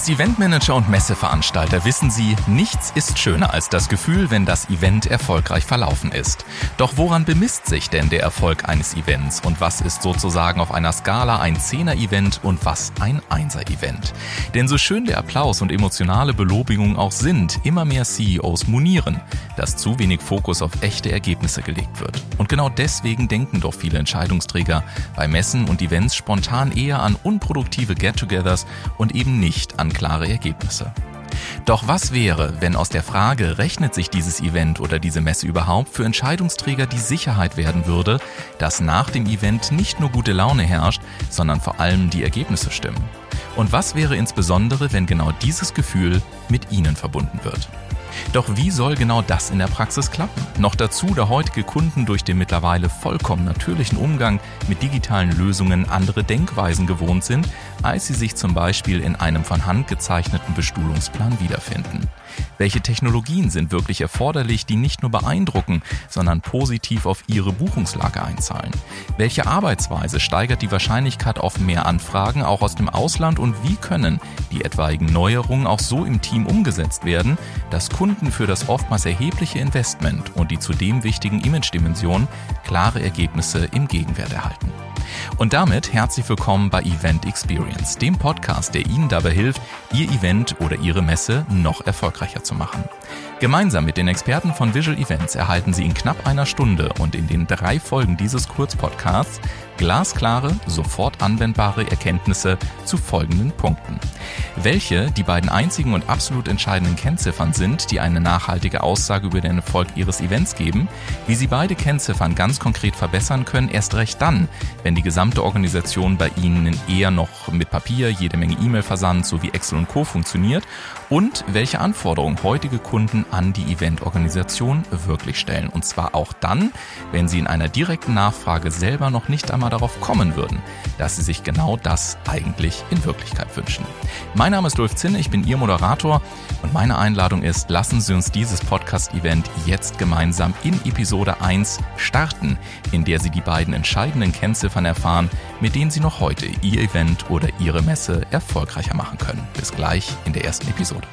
Als Eventmanager und Messeveranstalter wissen Sie, nichts ist schöner als das Gefühl, wenn das Event erfolgreich verlaufen ist. Doch woran bemisst sich denn der Erfolg eines Events und was ist sozusagen auf einer Skala ein Zehner-Event und was ein Einser-Event? Denn so schön der Applaus und emotionale Belobigung auch sind, immer mehr CEOs monieren, dass zu wenig Fokus auf echte Ergebnisse gelegt wird. Und genau deswegen denken doch viele Entscheidungsträger bei Messen und Events spontan eher an unproduktive Get-togethers und eben nicht an klare Ergebnisse. Doch was wäre, wenn aus der Frage, rechnet sich dieses Event oder diese Messe überhaupt, für Entscheidungsträger die Sicherheit werden würde, dass nach dem Event nicht nur gute Laune herrscht, sondern vor allem die Ergebnisse stimmen? Und was wäre insbesondere, wenn genau dieses Gefühl mit Ihnen verbunden wird? Doch wie soll genau das in der Praxis klappen? Noch dazu, da heutige Kunden durch den mittlerweile vollkommen natürlichen Umgang mit digitalen Lösungen andere Denkweisen gewohnt sind, als sie sich zum Beispiel in einem von Hand gezeichneten Bestuhlungsplan wiederfinden. Welche Technologien sind wirklich erforderlich, die nicht nur beeindrucken, sondern positiv auf ihre Buchungslage einzahlen? Welche Arbeitsweise steigert die Wahrscheinlichkeit auf mehr Anfragen auch aus dem Ausland und wie können die etwaigen Neuerungen auch so im Team umgesetzt werden, dass Kunden für das oftmals erhebliche Investment und die zudem wichtigen Image-Dimensionen klare Ergebnisse im Gegenwert erhalten? Und damit herzlich willkommen bei Event Experience, dem Podcast, der Ihnen dabei hilft, Ihr Event oder Ihre Messe noch erfolgreicher zu machen. Gemeinsam mit den Experten von Visual Events erhalten Sie in knapp einer Stunde und in den drei Folgen dieses Kurzpodcasts glasklare, sofort anwendbare Erkenntnisse zu folgenden Punkten. Welche die beiden einzigen und absolut entscheidenden Kennziffern sind, die eine nachhaltige Aussage über den Erfolg Ihres Events geben, wie Sie beide Kennziffern ganz konkret verbessern können, erst recht dann, wenn die gesamte Organisation bei Ihnen eher noch mit Papier, jede Menge E-Mail-Versand sowie Excel und Co. funktioniert und welche Anforderungen heutige Kunden an die Eventorganisation wirklich stellen. Und zwar auch dann, wenn sie in einer direkten Nachfrage selber noch nicht einmal darauf kommen würden, dass sie sich genau das eigentlich in Wirklichkeit wünschen. Mein Name ist Ulf Zinne, ich bin Ihr Moderator und meine Einladung ist, lassen Sie uns dieses Podcast-Event jetzt gemeinsam in Episode 1 starten, in der Sie die beiden entscheidenden Kennziffern erfahren, mit denen Sie noch heute Ihr Event oder Ihre Messe erfolgreicher machen können. Bis gleich in der ersten Episode.